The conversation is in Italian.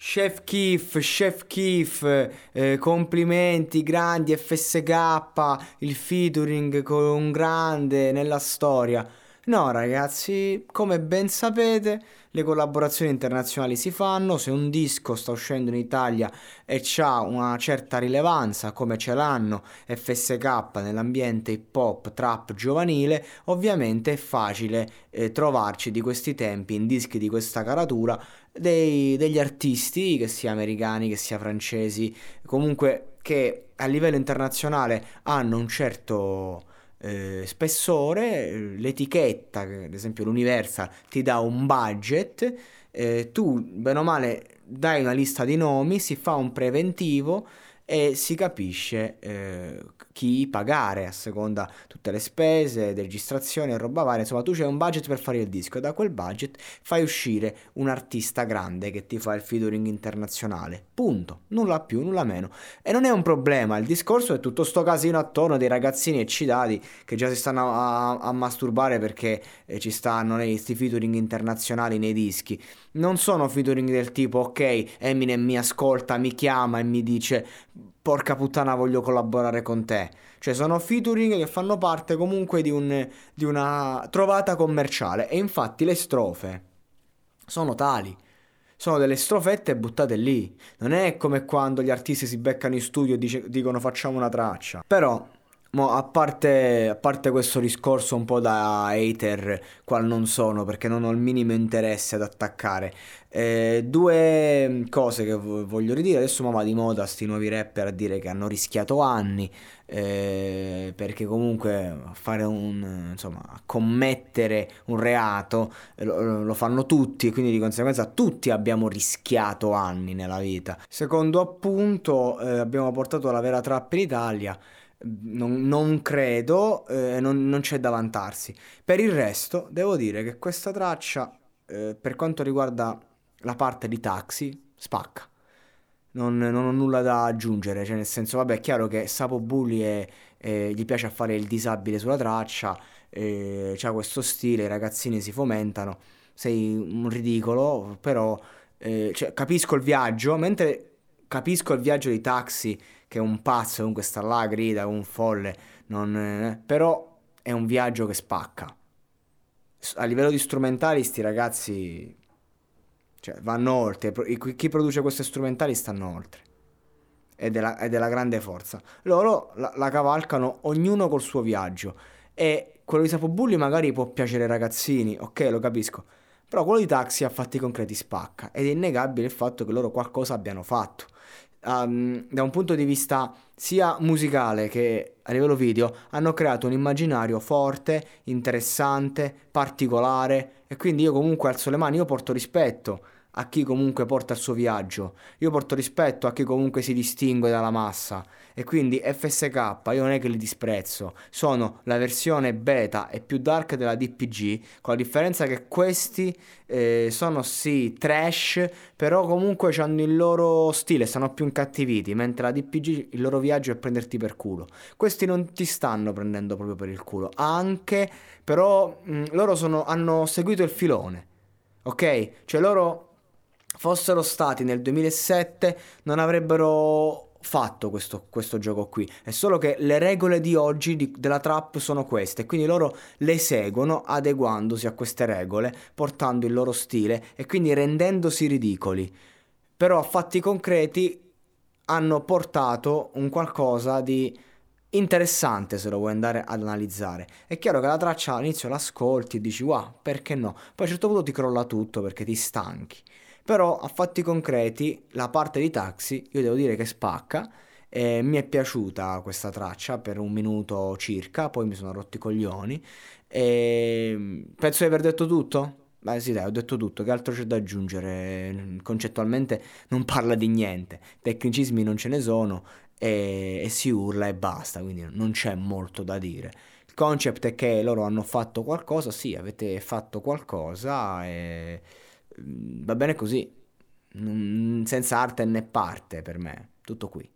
Chef Kif, Chef Kif, eh, complimenti, grandi FSK, il featuring con un grande nella storia. No ragazzi, come ben sapete, le collaborazioni internazionali si fanno, se un disco sta uscendo in Italia e ha una certa rilevanza, come ce l'hanno FSK nell'ambiente hip hop trap giovanile, ovviamente è facile eh, trovarci di questi tempi in dischi di questa caratura dei, degli artisti, che sia americani, che sia francesi, comunque che a livello internazionale hanno un certo eh, spessore, l'etichetta, ad esempio l'Universal, ti dà un budget, eh, tu bene o male dai una lista di nomi, si fa un preventivo e si capisce eh, chi pagare a seconda tutte le spese, registrazione e roba varia. Insomma, tu c'hai un budget per fare il disco e da quel budget fai uscire un artista grande che ti fa il featuring internazionale. Punto. Nulla più, nulla meno. E non è un problema. Il discorso è tutto sto casino attorno dei ragazzini eccitati che già si stanno a, a masturbare perché eh, ci stanno questi featuring internazionali nei dischi. Non sono featuring del tipo ok, Eminem mi ascolta, mi chiama e mi dice porca puttana voglio collaborare con te. Cioè sono featuring che fanno parte comunque di, un, di una trovata commerciale e infatti le strofe sono tali sono delle strofette buttate lì. Non è come quando gli artisti si beccano in studio e dice, dicono facciamo una traccia. Però Mo, a, parte, a parte questo discorso un po' da hater, qual non sono perché non ho il minimo interesse ad attaccare, eh, due cose che voglio ridire. Adesso ma va di moda sti nuovi rapper a dire che hanno rischiato anni, eh, perché comunque fare un, insomma, commettere un reato lo, lo fanno tutti e quindi di conseguenza tutti abbiamo rischiato anni nella vita. Secondo appunto eh, abbiamo portato la vera trap in Italia non, non credo, eh, non, non, c'è da vantarsi. Per il resto, devo dire che questa traccia, eh, per quanto riguarda la parte di taxi, spacca. Non, non, ho nulla da aggiungere, cioè nel senso, vabbè, è chiaro che Sapo Bully è, è, gli piace fare il disabile sulla traccia, eh, ha questo stile, i ragazzini si fomentano, sei un ridicolo, però eh, cioè, capisco il viaggio, mentre capisco il viaggio di taxi che è un pazzo, comunque sta là, grida, un folle, non, eh, però è un viaggio che spacca. A livello di strumentali, sti ragazzi cioè, vanno oltre. Chi produce queste strumentali stanno oltre. È, la, è della grande forza. Loro la, la, cavalcano ognuno col suo viaggio. E quello di Sapobulli magari può piacere ai ragazzini, ok, lo capisco. Però quello di Taxi a fatti concreti spacca. Ed è innegabile il fatto che loro qualcosa abbiano fatto um, da un punto di vista sia musicale che a livello video hanno creato un immaginario forte, interessante, particolare e quindi io comunque alzo le mani, io porto rispetto a chi comunque porta il suo viaggio, io porto rispetto a chi comunque si distingue dalla massa e quindi FSK io non è che li disprezzo, sono la versione beta e più dark della DPG, con la differenza che questi eh, sono sì trash, però comunque hanno il loro stile, stanno più incattiviti, mentre la DPG il loro viaggio è prenderti per culo. Questi non ti stanno prendendo proprio per il culo, anche però mh, loro sono, hanno seguito il filone. Ok? Cioè loro fossero stati nel 2007 non avrebbero fatto questo, questo, gioco qui. È solo che le regole di oggi di, della trap sono queste, quindi loro le seguono adeguandosi a queste regole, portando il loro stile e quindi rendendosi ridicoli. Però a fatti concreti hanno portato un qualcosa di interessante se lo vuoi andare ad analizzare. È chiaro che la traccia all'inizio l'ascolti e dici wow, perché no? Poi a un certo punto ti crolla tutto perché ti stanchi. Però a fatti concreti, la parte di taxi, io devo dire che spacca. Eh, mi è piaciuta questa traccia per un minuto circa, poi mi sono rotti i coglioni. E penso di aver detto tutto. Beh sì dai, ho detto tutto, che altro c'è da aggiungere? Concettualmente non parla di niente, tecnicismi non ce ne sono e, e si urla e basta, quindi non c'è molto da dire. Il concept è che loro hanno fatto qualcosa, sì, avete fatto qualcosa e mm, va bene così, senza arte né parte per me, tutto qui.